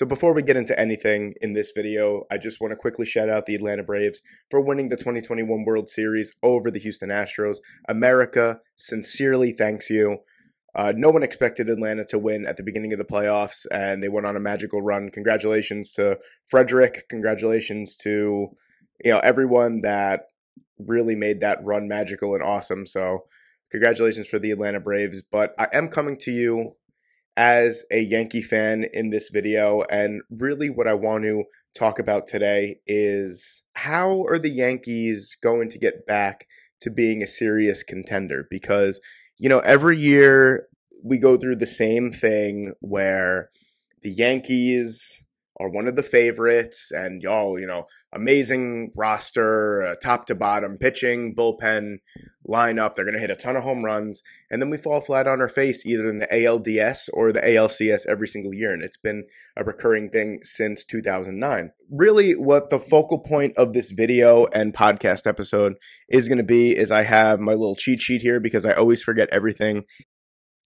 So before we get into anything in this video, I just want to quickly shout out the Atlanta Braves for winning the 2021 World Series over the Houston Astros. America sincerely thanks you. Uh, no one expected Atlanta to win at the beginning of the playoffs, and they went on a magical run. Congratulations to Frederick. Congratulations to you know everyone that really made that run magical and awesome. So, congratulations for the Atlanta Braves. But I am coming to you as a Yankee fan in this video, and really what I want to talk about today is how are the Yankees going to get back to being a serious contender? Because you know, every year we go through the same thing where the Yankees are one of the favorites and y'all, you know, amazing roster, uh, top to bottom, pitching, bullpen, lineup. They're going to hit a ton of home runs. And then we fall flat on our face either in the ALDS or the ALCS every single year. And it's been a recurring thing since 2009. Really, what the focal point of this video and podcast episode is going to be is I have my little cheat sheet here because I always forget everything.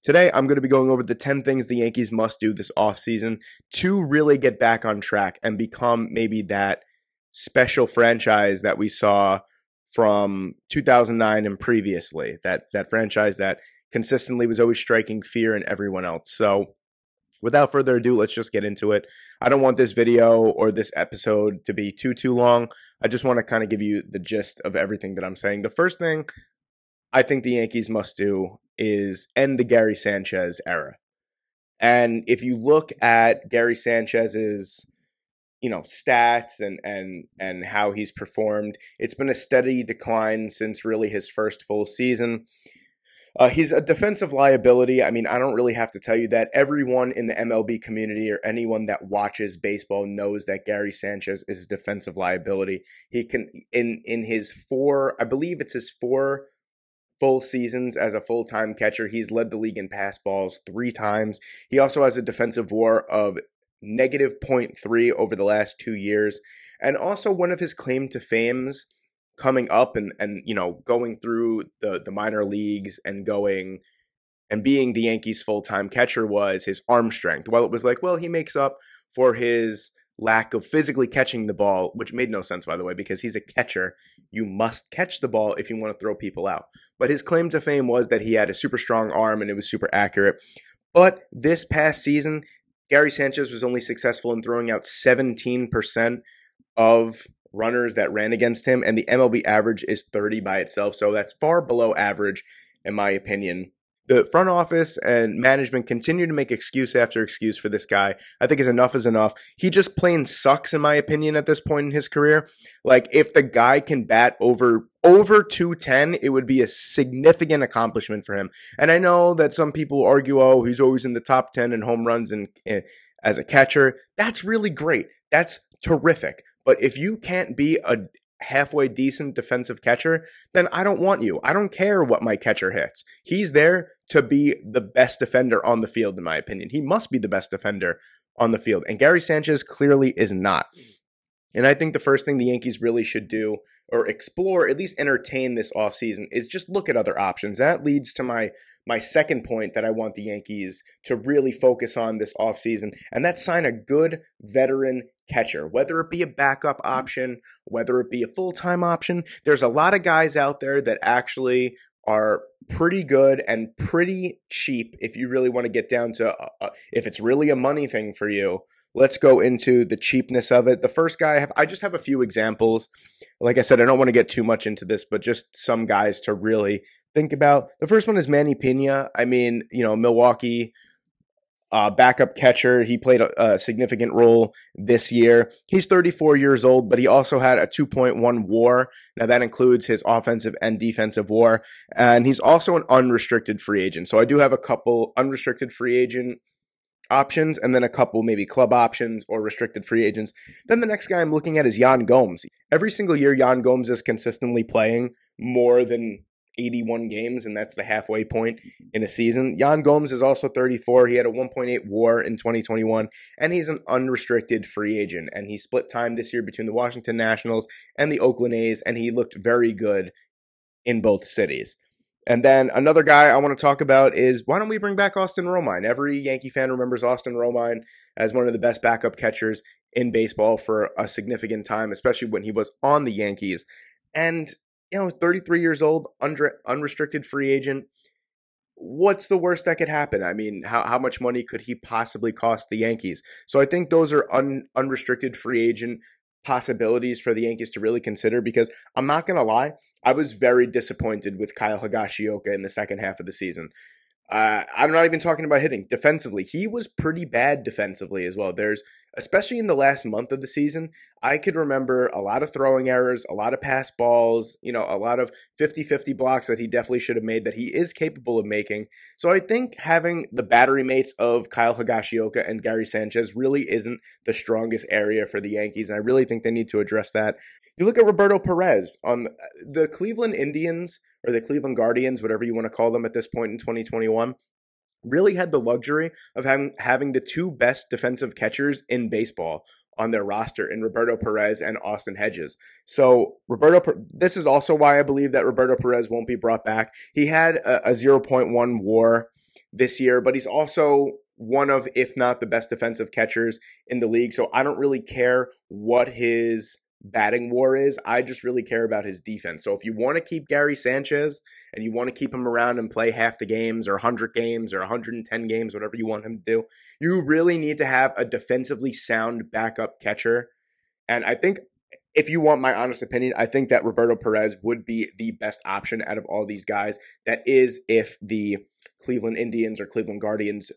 Today, I'm going to be going over the 10 things the Yankees must do this offseason to really get back on track and become maybe that special franchise that we saw from 2009 and previously. That that franchise that consistently was always striking fear in everyone else. So, without further ado, let's just get into it. I don't want this video or this episode to be too too long. I just want to kind of give you the gist of everything that I'm saying. The first thing I think the Yankees must do is end the Gary Sanchez era. And if you look at Gary Sanchez's you know stats and and and how he's performed, it's been a steady decline since really his first full season. Uh, he's a defensive liability. I mean, I don't really have to tell you that. Everyone in the MLB community or anyone that watches baseball knows that Gary Sanchez is a defensive liability. He can in in his four, I believe it's his four full seasons as a full time catcher. He's led the league in pass balls three times. He also has a defensive war of negative 0.3 over the last two years. And also, one of his claim to fames coming up and, and you know, going through the, the minor leagues and going and being the Yankees' full time catcher was his arm strength. While it was like, well, he makes up for his lack of physically catching the ball, which made no sense, by the way, because he's a catcher. You must catch the ball if you want to throw people out. But his claim to fame was that he had a super strong arm and it was super accurate. But this past season, Gary Sanchez was only successful in throwing out 17% of runners that ran against him, and the MLB average is 30 by itself. So that's far below average, in my opinion the front office and management continue to make excuse after excuse for this guy. I think is enough is enough. He just plain sucks in my opinion at this point in his career. Like if the guy can bat over over 210, it would be a significant accomplishment for him. And I know that some people argue, oh, he's always in the top 10 in home runs and uh, as a catcher. That's really great. That's terrific. But if you can't be a halfway decent defensive catcher, then I don't want you. I don't care what my catcher hits. He's there to be the best defender on the field, in my opinion. He must be the best defender on the field. And Gary Sanchez clearly is not. And I think the first thing the Yankees really should do or explore, at least entertain this offseason, is just look at other options. That leads to my my second point that I want the Yankees to really focus on this offseason, and that's sign a good veteran catcher, whether it be a backup option, whether it be a full time option. There's a lot of guys out there that actually are pretty good and pretty cheap if you really want to get down to uh, uh, if it's really a money thing for you let's go into the cheapness of it. The first guy I have I just have a few examples. Like I said I don't want to get too much into this but just some guys to really think about. The first one is Manny Piña I mean you know Milwaukee uh, backup catcher. He played a, a, significant role this year. He's 34 years old, but he also had a 2.1 war. Now, that includes his offensive and defensive war. And he's also an unrestricted free agent. So I do have a couple unrestricted free agent options and then a couple maybe club options or restricted free agents. Then the next guy I'm looking at is Yan Gomes. Every single year, Yan Gomes is consistently playing more than 81 games, and that's the halfway point in a season. Yan Gomes is also 34. He had a 1.8 war in 2021, and he's an unrestricted free agent. And he split time this year between the Washington Nationals and the Oakland A's, and he looked very good in both cities. And then another guy I want to talk about is why don't we bring back Austin Romine? Every Yankee fan remembers Austin Romine as one of the best backup catchers in baseball for a significant time, especially when he was on the Yankees. And, you know, 33 years old, under, unrestricted free agent. What's the worst that could happen? I mean, how, how much money could he possibly cost the Yankees? So I think those are un, unrestricted free agent possibilities for the Yankees to really consider because I'm not going to lie, I was very disappointed with Kyle Higashioka in the second half of the season. Uh, I'm not even talking about hitting defensively. He was pretty bad defensively as well. There's, especially in the last month of the season, I could remember a lot of throwing errors, a lot of pass balls, you know, a lot of 50 50 blocks that he definitely should have made that he is capable of making. So I think having the battery mates of Kyle Higashioka and Gary Sanchez really isn't the strongest area for the Yankees. And I really think they need to address that. You look at Roberto Perez on the Cleveland Indians or the Cleveland Guardians, whatever you want to call them at this point in 2021, really had the luxury of having having the two best defensive catchers in baseball on their roster in Roberto Perez and Austin Hedges. So Roberto, this is also why I believe that Roberto Perez won't be brought back. He had a, a 0.1 WAR this year, but he's also one of, if not the best defensive catchers in the league. So I don't really care what his batting war is. I just really care about his defense. So if you want to keep Gary Sanchez and you want to keep him around and play half the games or 100 games or 110 games, whatever you want him to do, you really need to have a defensively sound backup catcher. And I think if you want my honest opinion, I think that Roberto Perez would be the best option out of all these guys. That is if the Cleveland Indians or Cleveland Guardians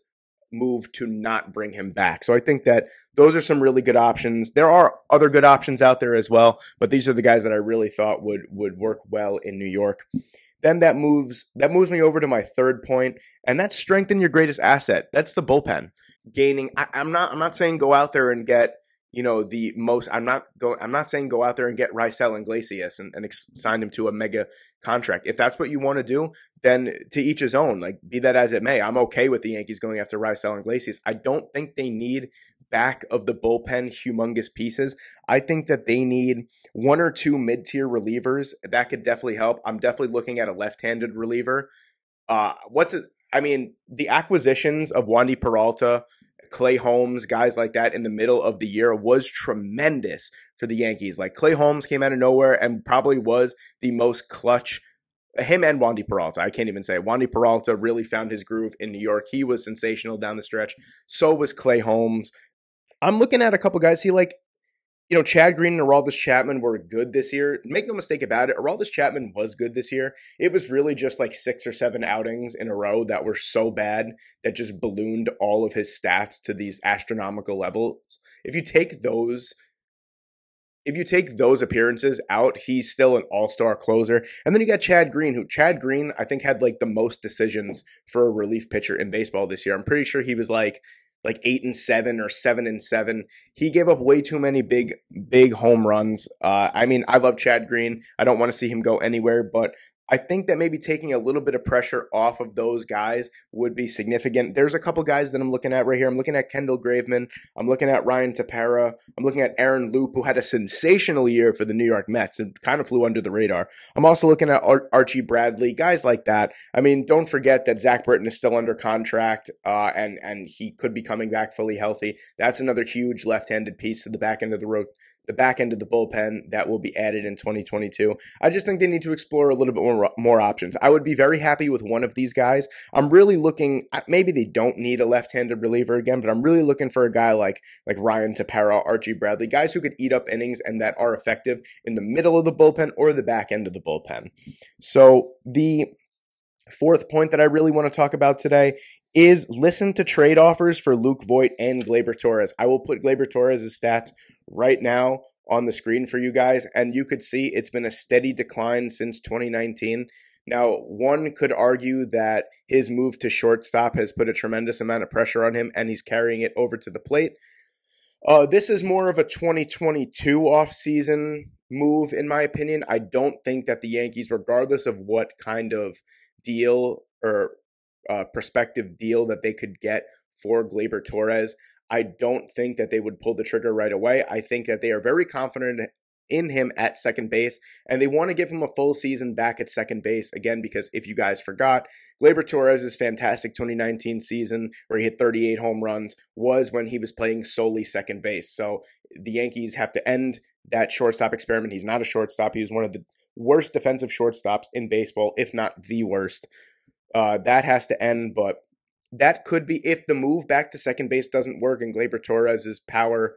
move to not bring him back. So I think that those are some really good options. There are other good options out there as well, but these are the guys that I really thought would would work well in New York. Then that moves that moves me over to my third point, and that's strengthen your greatest asset. That's the bullpen. Gaining I, I'm not I'm not saying go out there and get you know the most i'm not going i'm not saying go out there and get Raisel Iglesias and, and ex- sign him to a mega contract. If that's what you want to do then to each his own like be that as it may i'm okay with the yankees going after Raisel Iglesias. I don't think they need back of the bullpen humongous pieces. I think that they need one or two mid-tier relievers that could definitely help. I'm definitely looking at a left-handed reliever. Uh what's it I mean, the acquisitions of Wandy Peralta, Clay Holmes, guys like that in the middle of the year was tremendous for the Yankees. Like Clay Holmes came out of nowhere and probably was the most clutch. Him and Wandy Peralta, I can't even say. Wandy Peralta really found his groove in New York. He was sensational down the stretch. So was Clay Holmes. I'm looking at a couple guys. He like you know, Chad Green and Aroldis Chapman were good this year. Make no mistake about it, Aroldis Chapman was good this year. It was really just like six or seven outings in a row that were so bad that just ballooned all of his stats to these astronomical levels. If you take those if you take those appearances out, he's still an all-star closer. And then you got Chad Green, who Chad Green I think had like the most decisions for a relief pitcher in baseball this year. I'm pretty sure he was like like eight and seven or seven and seven. He gave up way too many big, big home runs. Uh, I mean, I love Chad Green. I don't want to see him go anywhere, but I think that maybe taking a little bit of pressure off of those guys would be significant. There's a couple guys that I'm looking at right here. I'm looking at Kendall Graveman. I'm looking at Ryan Tepera. I'm looking at Aaron Loup, who had a sensational year for the New York Mets and kind of flew under the radar. I'm also looking at Ar- Archie Bradley, guys like that. I mean, don't forget that Zach Britton is still under contract, uh, and and he could be coming back fully healthy. That's another huge left-handed piece to the back end of the road the back end of the bullpen that will be added in 2022. I just think they need to explore a little bit more, more options. I would be very happy with one of these guys. I'm really looking at maybe they don't need a left-handed reliever again, but I'm really looking for a guy like like Ryan Tepera, Archie Bradley, guys who could eat up innings and that are effective in the middle of the bullpen or the back end of the bullpen. So the fourth point that I really want to talk about today is listen to trade offers for Luke Voit and Gleyber Torres. I will put Gleyber Torres' stats right now on the screen for you guys, and you could see it's been a steady decline since 2019. Now, one could argue that his move to shortstop has put a tremendous amount of pressure on him, and he's carrying it over to the plate. Uh, this is more of a 2022 offseason move, in my opinion. I don't think that the Yankees, regardless of what kind of deal or uh, prospective deal that they could get for Gleyber Torres, I don't think that they would pull the trigger right away. I think that they are very confident in him at second base, and they want to give him a full season back at second base again because if you guys forgot, Gleyber Torres' fantastic 2019 season where he hit 38 home runs was when he was playing solely second base. So the Yankees have to end that shortstop experiment. He's not a shortstop. He was one of the worst defensive shortstops in baseball, if not the worst. Uh, that has to end, but that could be if the move back to second base doesn't work and Gleyber Torres's power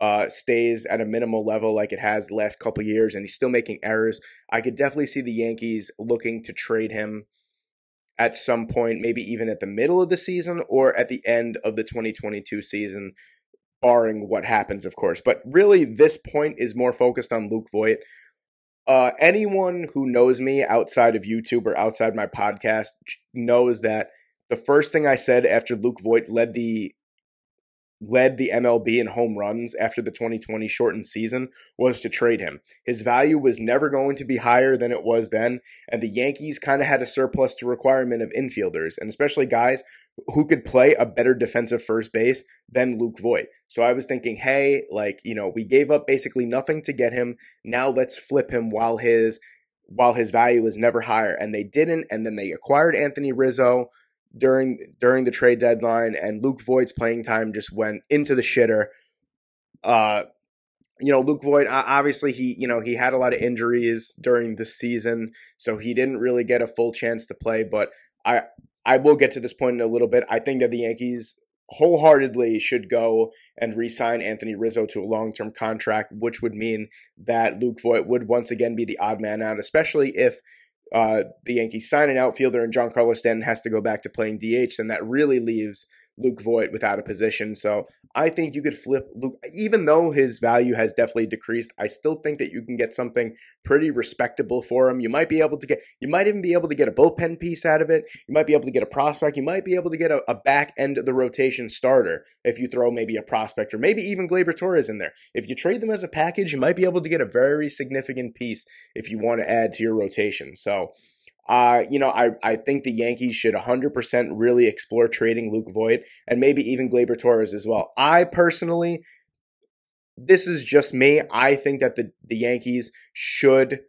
uh, stays at a minimal level like it has the last couple years and he's still making errors. I could definitely see the Yankees looking to trade him at some point, maybe even at the middle of the season or at the end of the 2022 season, barring what happens, of course. But really, this point is more focused on Luke Voit. Uh, anyone who knows me outside of YouTube or outside my podcast knows that the first thing I said after Luke Voit led the led the MLB in home runs after the 2020 shortened season was to trade him. His value was never going to be higher than it was then, and the Yankees kind of had a surplus to requirement of infielders, and especially guys who could play a better defensive first base than Luke Voit. So I was thinking, hey, like, you know, we gave up basically nothing to get him. Now let's flip him while his while his value is never higher. And they didn't, and then they acquired Anthony Rizzo during during the trade deadline, and Luke Voit's playing time just went into the shitter. Uh, you know, Luke Voit obviously he you know he had a lot of injuries during the season, so he didn't really get a full chance to play. But I I will get to this point in a little bit. I think that the Yankees wholeheartedly should go and re-sign Anthony Rizzo to a long-term contract, which would mean that Luke Voit would once again be the odd man out, especially if uh, the Yankees sign an outfielder and Giancarlo Stanton has to go back to playing DH, then that really leaves Luke Voit without a position. So I think you could flip Luke, even though his value has definitely decreased. I still think that you can get something pretty respectable for him. You might be able to get, you might even be able to get a bullpen piece out of it. You might be able to get a prospect. You might be able to get a, a back end of the rotation starter if you throw maybe a prospect or maybe even Gleyber Torres in there. If you trade them as a package, you might be able to get a very significant piece if you want to add to your rotation. So uh, you know, I, I think the Yankees should 100% really explore trading Luke Voit and maybe even Gleyber Torres as well. I personally, this is just me. I think that the, the Yankees should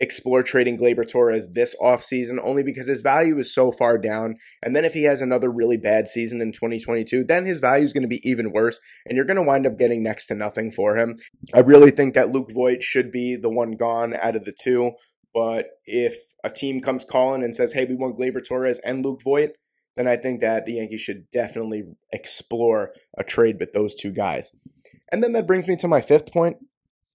explore trading Gleyber Torres this offseason only because his value is so far down. And then if he has another really bad season in 2022, then his value is going to be even worse. And you're going to wind up getting next to nothing for him. I really think that Luke Voit should be the one gone out of the two. But if a team comes calling and says, hey, we want Gleyber Torres and Luke Voit, then I think that the Yankees should definitely explore a trade with those two guys. And then that brings me to my fifth point.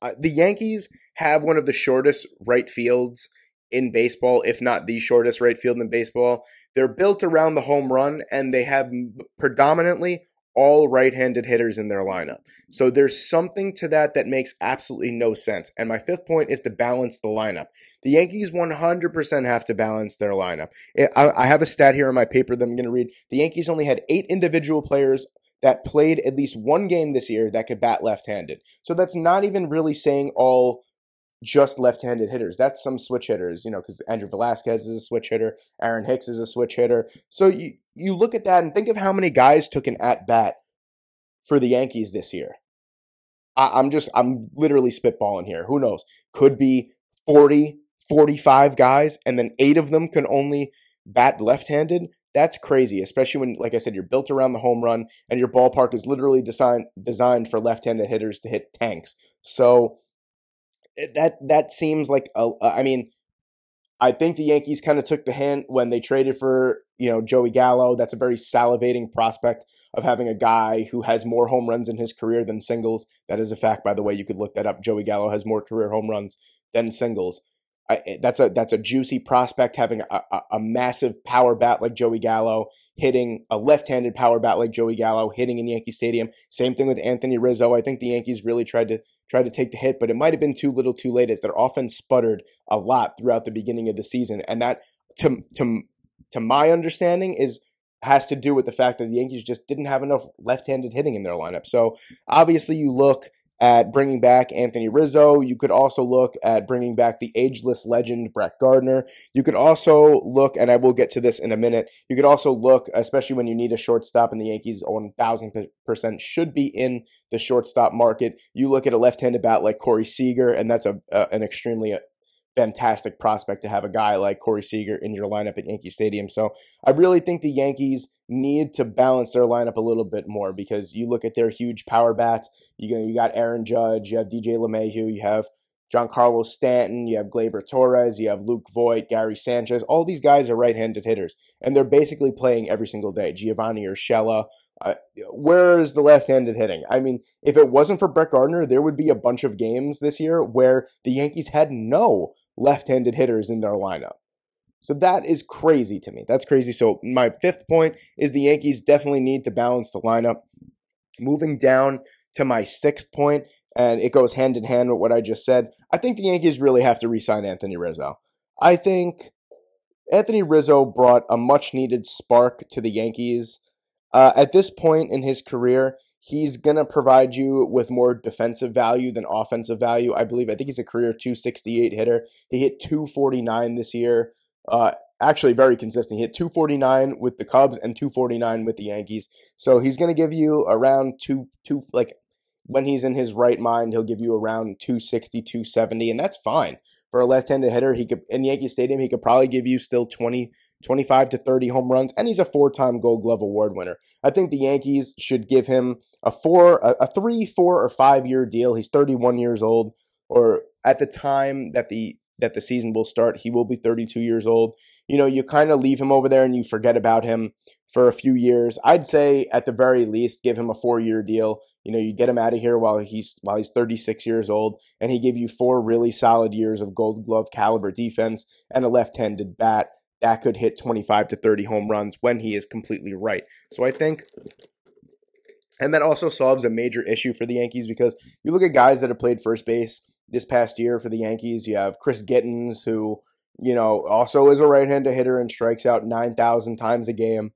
Uh, the Yankees have one of the shortest right fields in baseball, if not the shortest right field in baseball. They're built around the home run, and they have predominantly all right-handed hitters in their lineup. So there's something to that that makes absolutely no sense. And my fifth point is to balance the lineup. The Yankees 100% have to balance their lineup. Eh, I have a stat here in my paper that I'm going to read. The Yankees only had eight individual players that played at least one game this year that could bat left-handed. So that's not even really saying all just left-handed hitters. That's some switch hitters, you know, because Andrew Velazquez is a switch hitter, Aaron Hicks is a switch hitter. So you you look at that and think of how many guys took an at bat for the Yankees this year. I, I'm just I'm literally spitballing here. Who knows? Could be 40, 45 guys, and then eight of them can only bat left-handed. That's crazy, especially when, like I said, you're built around the home run and your ballpark is literally designed designed for left-handed hitters to hit tanks. So that that seems like a, I mean, I think the Yankees kind of took the hint when they traded for you know Joey Gallo. That's a very salivating prospect of having a guy who has more home runs in his career than singles. That is a fact, by the way. You could look that up. Joey Gallo has more career home runs than singles. I, eh, that's a that's a juicy prospect having a, a, a, massive power bat like Joey Gallo, hitting a left-handed power bat like Joey Gallo, hitting in Yankee Stadium. Same thing with Anthony Rizzo. I think the Yankees really tried to try to take the hit, but it might have been too little, too late, as their offense sputtered a lot throughout the beginning of the season, and that to to to my understanding is has to do with the fact that the Yankees just didn't have enough left-handed hitting in their lineup. So obviously, you look at bringing back Anthony Rizzo. You could also look at bringing back the ageless legend Brett Gardner. You could also look, and I will get to this in a minute, you could also look, especially when you need a shortstop, and the Yankees 1000% should be in the shortstop market. You look at a left handed bat like Corey Seager, and that's a, a an extremely fantastic prospect to have a guy like Corey Seager in your lineup at Yankee Stadium. So I really think the Yankees need to balance their lineup a little bit more because you look at their huge power bats. You you got Aaron Judge, you have DJ LeMahieu, you have Giancarlo Stanton, you have Gleyber Torres, you have Luke Voit, Gary Sanchez. All these guys are right-handed hitters, and they're basically playing every single day. Giovanni Urshela. Uh, where is the left-handed hitting? I mean, if it wasn't for Brett Gardner, there would be a bunch of games this year where the Yankees had no left-handed hitters in their lineup. So that is crazy to me. That's crazy. So my fifth point is the Yankees definitely need to balance the lineup. Moving down to my sixth point, and it goes hand in hand with what I just said. I think the Yankees really have to re-sign Anthony Rizzo. I think Anthony Rizzo brought a much needed spark to the Yankees. Uh, at this point in his career, He's going to provide you with more defensive value than offensive value. I believe, I think he's a career 268 hitter. He hit 249 this year. Uh, actually, very consistent. He hit 249 with the Cubs and 249 with the Yankees. So he's going to give you around two, two, like when he's in his right mind, he'll give you around 260, 270, and that's fine. For a left handed hitter, he could, in Yankee Stadium, he could probably give you still 20, 25 to 30 home runs, and he's a four time Gold Glove Award winner. I think the Yankees should give him a four, a, a three, four, or five year deal. He's 31 years old, or at the time that the that the season will start, he will be 32 years old. You know, you kind of leave him over there and you forget about him for a few years. I'd say at the very least, give him a four year deal. You know, you get him out of here while he's while he's 36 years old, and he give you four really solid years of Gold Glove caliber defense and a left handed bat that could hit 25 to 30 home runs when he is completely right. So I think and that also solves a major issue for the Yankees because you look at guys that have played first base this past year for the Yankees. You have Chris Gittens, who, you know, also is a right handed hitter and strikes out 9,000 times a game.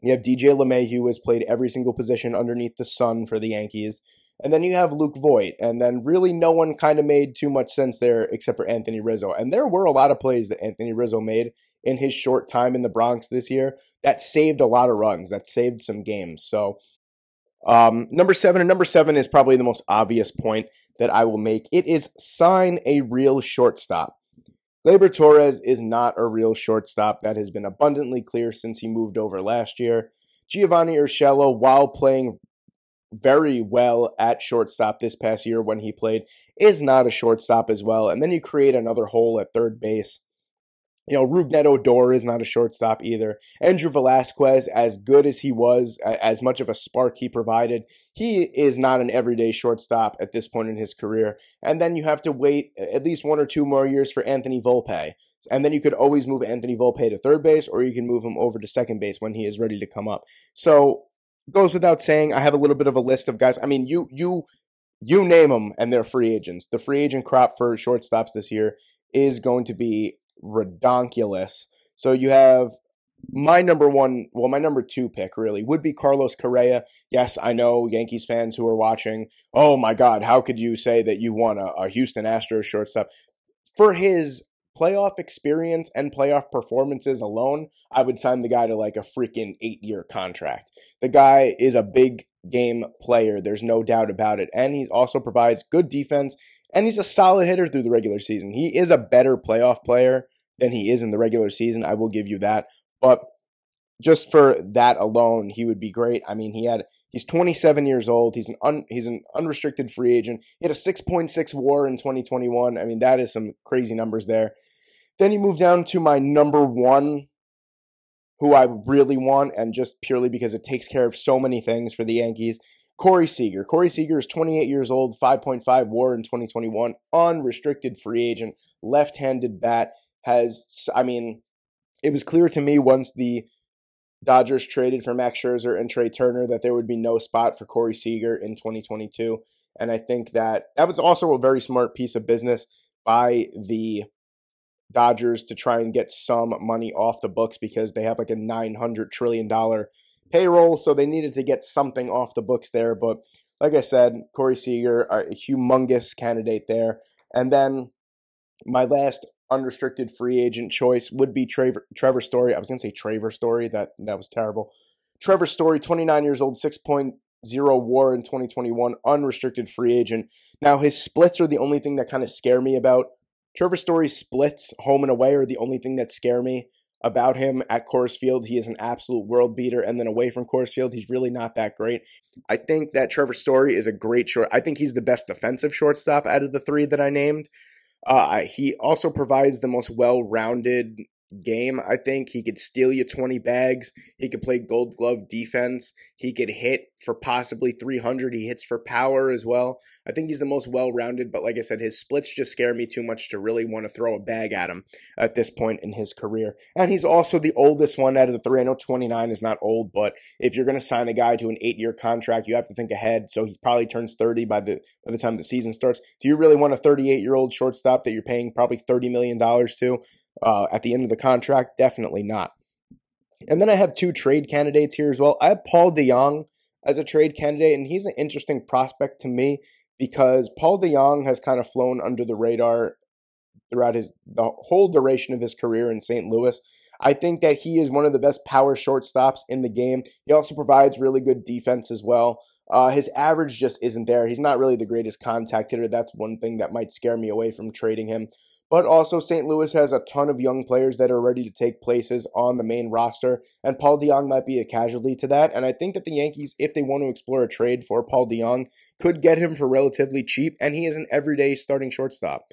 You have DJ LeMahieu, who has played every single position underneath the sun for the Yankees. And then you have Luke Voit. And then really no one kind of made too much sense there except for Anthony Rizzo. And there were a lot of plays that Anthony Rizzo made in his short time in the Bronx this year that saved a lot of runs, that saved some games. So, um, number seven, and number seven is probably the most obvious point that I will make. It is sign a real shortstop. Gleyber Torres is not a real shortstop. That has been abundantly clear since he moved over last year. Giovanni Urshela, while playing very well at shortstop this past year when he played, is not a shortstop as well. And then you create another hole at third base. You know, Rougned Odor is not a shortstop either. Andrew Velazquez, as good as he was, as much of a spark he provided, he is not an everyday shortstop at this point in his career. And then you have to wait at least one or two more years for Anthony Volpe. And then you could always move Anthony Volpe to third base, or you can move him over to second base when he is ready to come up. So goes without saying. I have a little bit of a list of guys. I mean, you you you name them, and they're free agents. The free agent crop for shortstops this year is going to be redonkulous. So you have my number one, well, my number two pick really would be Carlos Correa. Yes, I know Yankees fans who are watching. Oh my God, how could you say that you want a, a Houston Astros shortstop? For his playoff experience and playoff performances alone, I would sign the guy to like a freaking eight year contract. The guy is a big game player. There's no doubt about it. And he also provides good defense and he's a solid hitter through the regular season. He is a better playoff player than he is in the regular season. I will give you that. But just for that alone, he would be great. I mean, he had he's 27 years old. He's an un, he's an unrestricted free agent. He had a 6.6 WAR in 2021. I mean, that is some crazy numbers there. Then you move down to my number one, who I really want, and just purely because it takes care of so many things for the Yankees. Corey Seager. Corey Seager is 28 years old, 5.5 WAR in 2021, unrestricted free agent, left-handed bat. Has I mean, it was clear to me once the Dodgers traded for Max Scherzer and Trea Turner that there would be no spot for Corey Seager in 2022. And I think that that was also a very smart piece of business by the Dodgers to try and get some money off the books because they have like a $900 trillion payroll. So they needed to get something off the books there. But like I said, Corey Seager, a humongous candidate there. And then my last unrestricted free agent choice would be Trevor, Trevor Story. I was going to say Trevor Story. That that was terrible. Trevor Story, 29 years old, 6.0 WAR in 2021, unrestricted free agent. Now his splits are the only thing that kind of scare me about Trevor Story's splits home and away are the only thing that scare me about him at Coors Field. He is an absolute world beater, and then away from Coors Field, he's really not that great. I think that Trevor Story is a great short. I think he's the best defensive shortstop out of the three that I named. Uh, he also provides the most well-rounded game. I think he could steal you 20 bags. He could play gold glove defense. He could hit for possibly 300. He hits for power as well. I think he's the most well rounded, but like I said, his splits just scare me too much to really want to throw a bag at him at this point in his career. And he's also the oldest one out of the three. I know 29 is not old, but if you're going to sign a guy to an eight year contract, you have to think ahead. So he probably turns 30 by the by the time the season starts. Do you really want a 38 year old shortstop that you're paying probably 30 million dollars to? Uh, at the end of the contract? Definitely not. And then I have two trade candidates here as well. I have Paul DeJong as a trade candidate, and he's an interesting prospect to me because Paul DeJong has kind of flown under the radar throughout his the whole duration of his career in St. Louis. I think that he is one of the best power shortstops in the game. He also provides really good defense as well. Uh, his average just isn't there. He's not really the greatest contact hitter. That's one thing that might scare me away from trading him. But also, St. Louis has a ton of young players that are ready to take places on the main roster, and Paul DeJong might be a casualty to that. And I think that the Yankees, if they want to explore a trade for Paul DeJong, could get him for relatively cheap, and he is an everyday starting shortstop.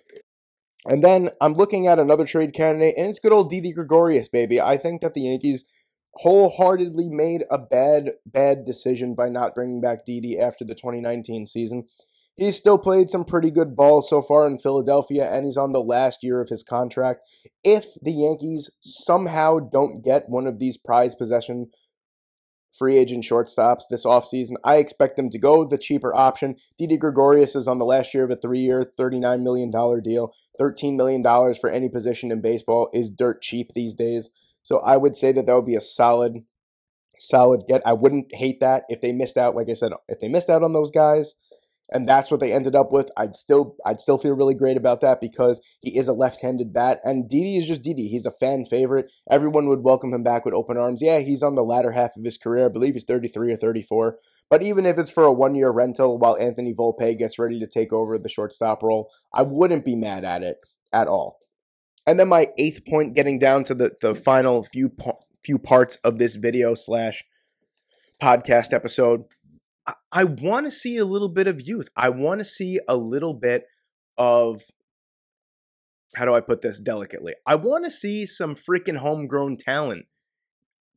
And then I'm looking at another trade candidate, and it's good old Didi Gregorius, baby. I think that the Yankees wholeheartedly made a bad, bad decision by not bringing back Didi after the 2019 season. He's still played some pretty good ball so far in Philadelphia, and he's on the last year of his contract. If the Yankees somehow don't get one of these prize possession free agent shortstops this offseason, I expect them to go the cheaper option. Didi Gregorius is on the last year of a three year, $39 million deal. $13 million for any position in baseball is dirt cheap these days. So I would say that that would be a solid, solid get. I wouldn't hate that if they missed out, like I said, if they missed out on those guys and that's what they ended up with. I'd still I'd still feel really great about that because he is a left-handed bat and Didi is just Didi. He's a fan favorite. Everyone would welcome him back with open arms. Yeah, he's on the latter half of his career. I believe he's 33 or 34. But even if it's for a one-year rental while Anthony Volpe gets ready to take over the shortstop role, I wouldn't be mad at it at all. And then my eighth point, getting down to the the final few few parts of this video slash podcast episode I want to see a little bit of youth. I want to see a little bit of how do I put this delicately? I want to see some freaking homegrown talent,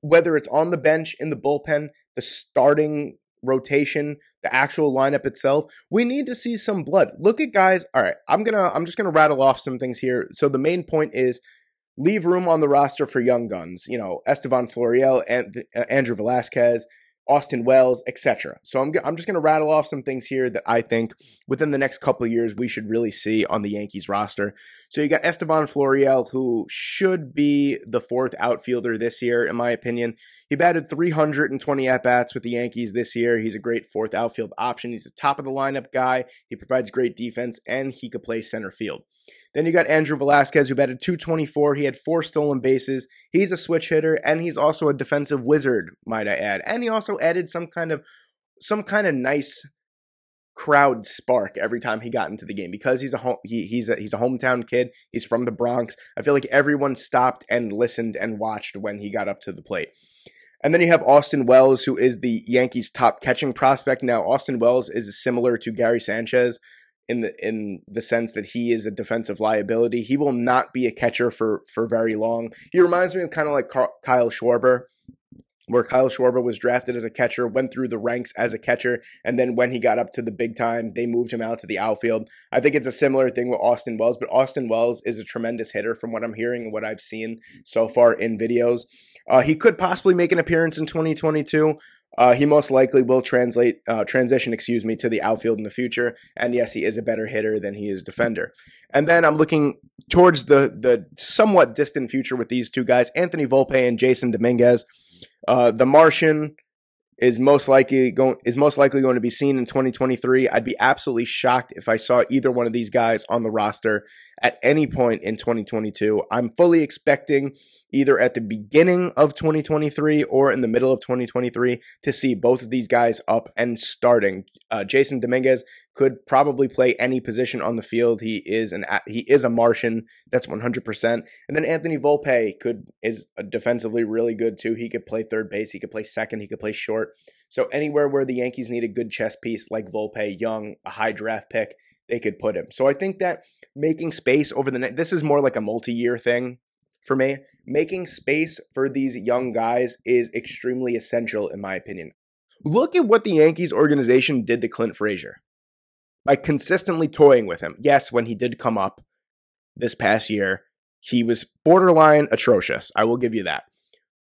whether it's on the bench, in the bullpen, the starting rotation, the actual lineup itself. We need to see some blood. Look at guys. All right, I'm gonna I'm just gonna rattle off some things here. So the main point is leave room on the roster for young guns. You know, Estevan Florial and Andrew Velazquez, Austin Wells, etc. So I'm, I'm just going to rattle off some things here that I think within the next couple of years we should really see on the Yankees roster. So you got Estevan Florial, who should be the fourth outfielder this year, in my opinion. He batted 320 at bats with the Yankees this year. He's a great fourth outfield option. He's the top of the lineup guy. He provides great defense, and he could play center field. Then you got Andrew Velazquez, who batted 224. He had four stolen bases. He's a switch hitter, and he's also a defensive wizard, might I add. And he also added some kind of some kind of nice crowd spark every time he got into the game because he's a home, he, he's a he's a hometown kid. He's from the Bronx. I feel like everyone stopped and listened and watched when he got up to the plate. And then you have Austin Wells, who is the Yankees' top catching prospect. Now, Austin Wells is similar to Gary Sanchez, in the in the sense that he is a defensive liability. He will not be a catcher for for very long. He reminds me of kind of like Kyle Schwarber, where Kyle Schwarber was drafted as a catcher, went through the ranks as a catcher, and then when he got up to the big time, they moved him out to the outfield. I think it's a similar thing with Austin Wells, but Austin Wells is a tremendous hitter from what I'm hearing and what I've seen so far in videos. Uh, he could possibly make an appearance in 2022. Uh, he most likely will translate uh, transition, excuse me, to the outfield in the future. And yes, he is a better hitter than he is defender. And then I'm looking towards the the somewhat distant future with these two guys, Anthony Volpe and Jasson Dominguez. Uh, the Martian is most likely going is most likely going to be seen in 2023. I'd be absolutely shocked if I saw either one of these guys on the roster at any point in 2022. I'm fully expecting either at the beginning of 2023 or in the middle of 2023 to see both of these guys up and starting. Uh, Jasson Dominguez could probably play any position on the field. He is an he is a Martian. That's 100%. And then Anthony Volpe could is defensively really good too. He could play third base. He could play second. He could play short. So anywhere where the Yankees need a good chess piece like Volpe, Young, a high draft pick, they could put him. So I think that making space over the next this is more like a multi-year thing for me. Making space for these young guys is extremely essential, in my opinion. Look at what the Yankees organization did to Clint Frazier by consistently toying with him. Yes, when he did come up this past year, he was borderline atrocious. I will give you that.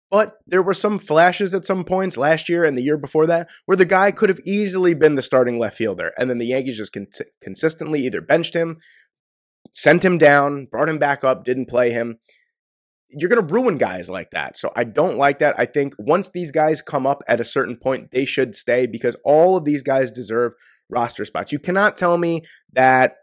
But there were some flashes at some points last year and the year before that where the guy could have easily been the starting left fielder. And then the Yankees just con- consistently either benched him, sent him down, brought him back up, didn't play him you're going to ruin guys like that. So I don't like that. I think once these guys come up at a certain point, they should stay because all of these guys deserve roster spots. You cannot tell me that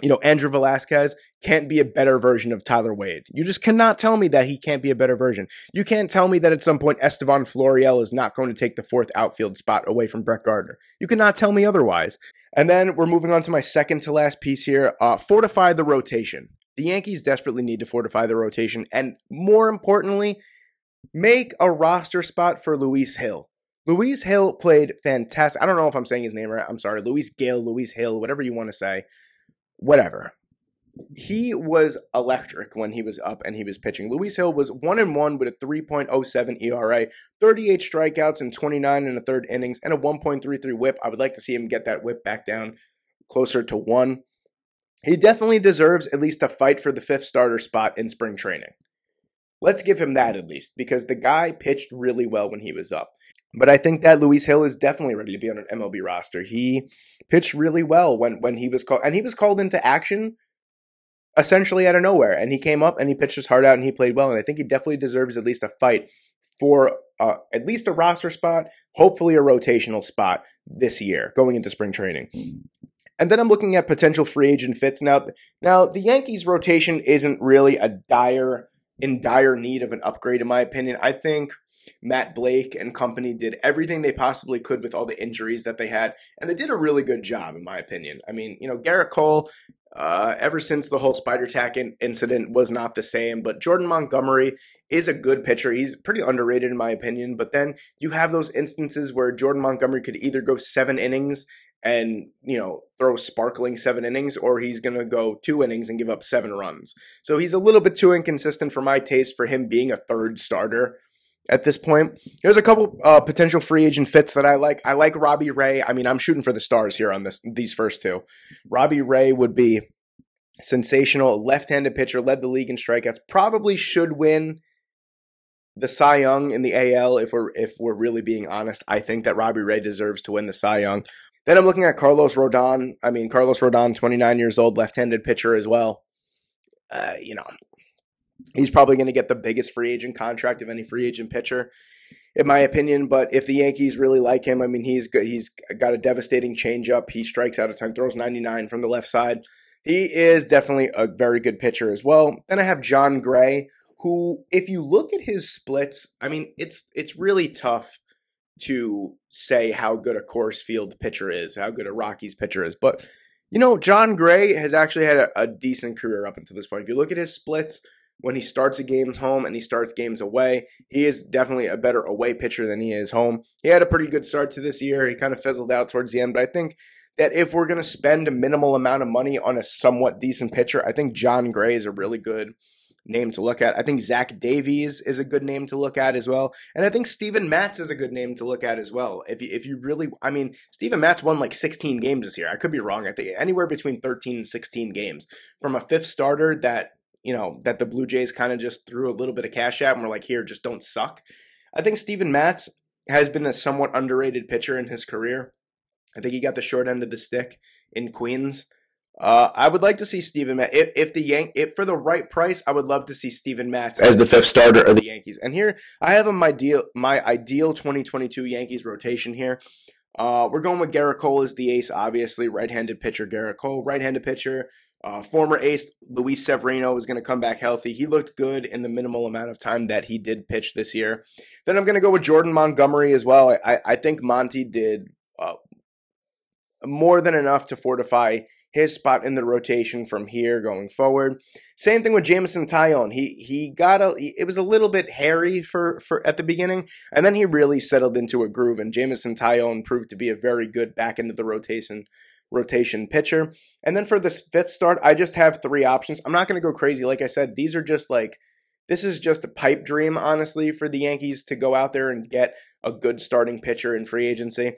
you know, Andrew Velazquez can't be a better version of Tyler Wade. You just cannot tell me that he can't be a better version. You can't tell me that at some point Estevan Florial is not going to take the fourth outfield spot away from Brett Gardner. You cannot tell me otherwise. And then we're moving on to my second to last piece here. Uh, fortify the rotation. The Yankees desperately need to fortify the rotation and, more importantly, make a roster spot for Luis Hill. Luis Hill played fantastic. I don't know if I'm saying his name right. I'm sorry. Luis Gil, Luis Hill, whatever you want to say. Whatever. He was electric when he was up and he was pitching. Luis Hill was 1 and 1 with a 3.07 ERA, 38 strikeouts in 29 and a third innings, and a 1.33 whip. I would like to see him get that whip back down closer to 1 he definitely deserves at least a fight for the fifth starter spot in spring training. Let's give him that at least, because the guy pitched really well when he was up. But I think that Luis Hill is definitely ready to be on an MLB roster. He pitched really well when, when he was called, and he was called into action essentially out of nowhere. And he came up and he pitched his heart out and he played well. And I think he definitely deserves at least a fight for uh, at least a roster spot, hopefully a rotational spot this year going into spring training. And then I'm looking at potential free agent fits. Now, now the Yankees rotation isn't really a dire in dire need of an upgrade, in my opinion. I think Matt Blake and company did everything they possibly could with all the injuries that they had, and they did a really good job, in my opinion. I mean, you know, Gerrit Cole, uh, ever since the whole spider tack in- incident was not the same, but Jordan Montgomery is a good pitcher. He's pretty underrated, in my opinion. But then you have those instances where Jordan Montgomery could either go seven innings and you know throw sparkling seven innings or he's going to go two innings and give up seven runs so he's a little bit too inconsistent for my taste for him being a third starter at this point there's a couple uh, potential free agent fits that i like i like robbie ray i mean i'm shooting for the stars here on this these first two robbie ray would be sensational left-handed pitcher led the league in strikeouts probably should win the Cy Young in the AL, if we're if we're really being honest, I think that Robbie Ray deserves to win the Cy Young. Then I'm looking at Carlos Rodon. I mean, Carlos Rodon, 29 years old, left-handed pitcher as well. Uh, you know, he's probably going to get the biggest free agent contract of any free agent pitcher, in my opinion. But if the Yankees really like him, I mean, he's good. He's got a devastating changeup. He strikes out a ton, throws 99 from the left side. He is definitely a very good pitcher as well. Then I have Jon Gray, who, if you look at his splits, I mean, it's it's really tough to say how good a Coors Field pitcher is, how good a Rockies pitcher is. But, you know, Jon Gray has actually had a, a decent career up until this point. If you look at his splits, when he starts a games home and he starts games away, he is definitely a better away pitcher than he is home. He had a pretty good start to this year. He kind of fizzled out towards the end, but I think that if we're going to spend a minimal amount of money on a somewhat decent pitcher, I think Jon Gray is a really good name to look at. I think Zach Davies is a good name to look at as well. And I think Steven Matz is a good name to look at as well. If you, if you really, I mean, Steven Matz won like 16 games this year. I could be wrong. I think anywhere between 13 and 16 games from a fifth starter that, you know, that the Blue Jays kind of just threw a little bit of cash at and were like, here, just don't suck. I think Steven Matz has been a somewhat underrated pitcher in his career. I think he got the short end of the stick in Queens. Uh, I would like to see Steven Matz. If, if the Yank, if for the right price, I would love to see Steven Matz as the fifth starter of the Yankees. And here I have my deal, my ideal 2022 Yankees rotation here. Uh, we're going with Gerrit Cole as the ace, obviously. Right-handed pitcher Gerrit Cole, right-handed pitcher. Uh, former ace Luis Severino is going to come back healthy. He looked good in the minimal amount of time that he did pitch this year. Then I'm going to go with Jordan Montgomery as well. I, I think Monty did uh, more than enough to fortify his spot in the rotation from here going forward. Same thing with Jameson Taillon. He he got a it was a little bit hairy for for at the beginning, and then he really settled into a groove. And Jameson Taillon proved to be a very good back into the rotation rotation pitcher. And then for this fifth start, I just have three options. I'm not going to go crazy. Like I said, these are just like this is just a pipe dream, honestly, for the Yankees to go out there and get a good starting pitcher in free agency.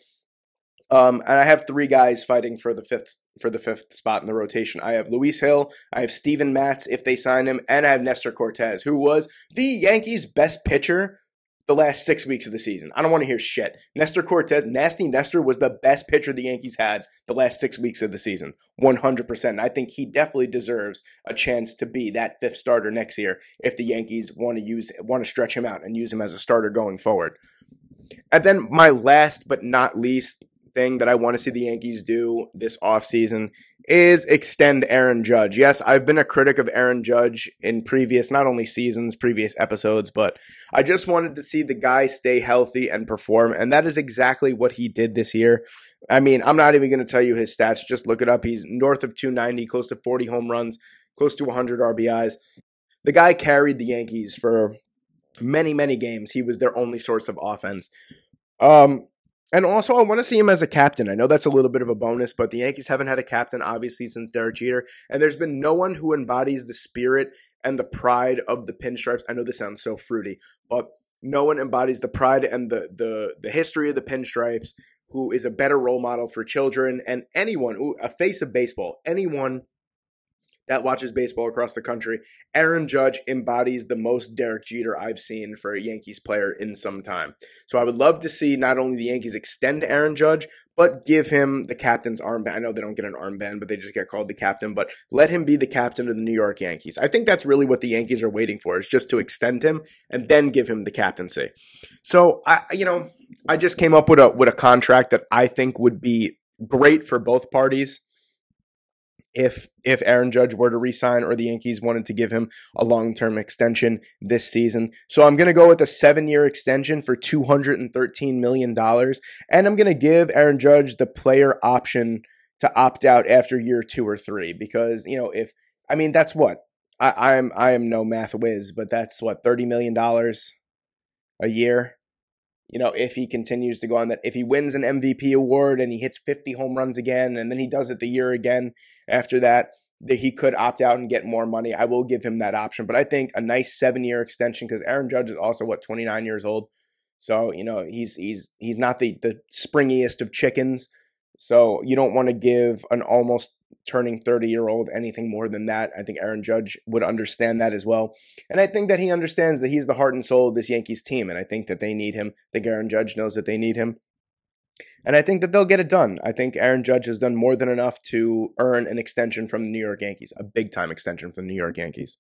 Um, and I have three guys fighting for the fifth for the fifth spot in the rotation. I have Luis Gil, I have Steven Matz if they sign him, and I have Nestor Cortes, who was the Yankees' best pitcher the last six weeks of the season. I don't want to hear shit. Nestor Cortes, Nasty Nestor, was the best pitcher the Yankees had the last six weeks of the season. 100%. And I think he definitely deserves a chance to be that fifth starter next year if the Yankees want to use want to stretch him out and use him as a starter going forward. And then my last but not least thing that I want to see the Yankees do this offseason is extend Aaron Judge. Yes, I've been a critic of Aaron Judge in previous, not only seasons, previous episodes, but I just wanted to see the guy stay healthy and perform. And that is exactly what he did this year. I mean, I'm not even going to tell you his stats. Just look it up. He's north of 290, close to 40 home runs, close to 100 RBIs. The guy carried the Yankees for many, many games. He was their only source of offense. Um, and also, I want to see him as a captain. I know that's a little bit of a bonus, but the Yankees haven't had a captain, obviously, since Derek Jeter. And there's been no one who embodies the spirit and the pride of the pinstripes. I know this sounds so fruity, but no one embodies the pride and the, the, the history of the pinstripes who is a better role model for children and anyone, a face of baseball, anyone that watches baseball across the country. Aaron Judge embodies the most Derek Jeter I've seen for a Yankees player in some time. So I would love to see not only the Yankees extend Aaron Judge, but give him the captain's armband. I know they don't get an armband, but they just get called the captain, but let him be the captain of the New York Yankees. I think that's really what the Yankees are waiting for is just to extend him and then give him the captaincy. So I you know, I just came up with a with a contract that I think would be great for both parties if if Aaron Judge were to resign or the Yankees wanted to give him a long-term extension this season. So I'm going to go with a 7-year extension for 213 million dollars and I'm going to give Aaron Judge the player option to opt out after year 2 or 3 because, you know, if I mean that's what I, I'm I am no math whiz, but that's what 30 million dollars a year you know, if he continues to go on that, if he wins an MVP award and he hits 50 home runs again, and then he does it the year again after that, that he could opt out and get more money. I will give him that option. But I think a nice seven year extension because Aaron Judge is also what 29 years old, so you know he's he's he's not the the springiest of chickens. So you don't want to give an almost turning 30 year old anything more than that. I think Aaron Judge would understand that as well. And I think that he understands that he's the heart and soul of this Yankees team. And I think that they need him. I think Aaron Judge knows that they need him. And I think that they'll get it done. I think Aaron Judge has done more than enough to earn an extension from the New York Yankees, a big time extension from the New York Yankees.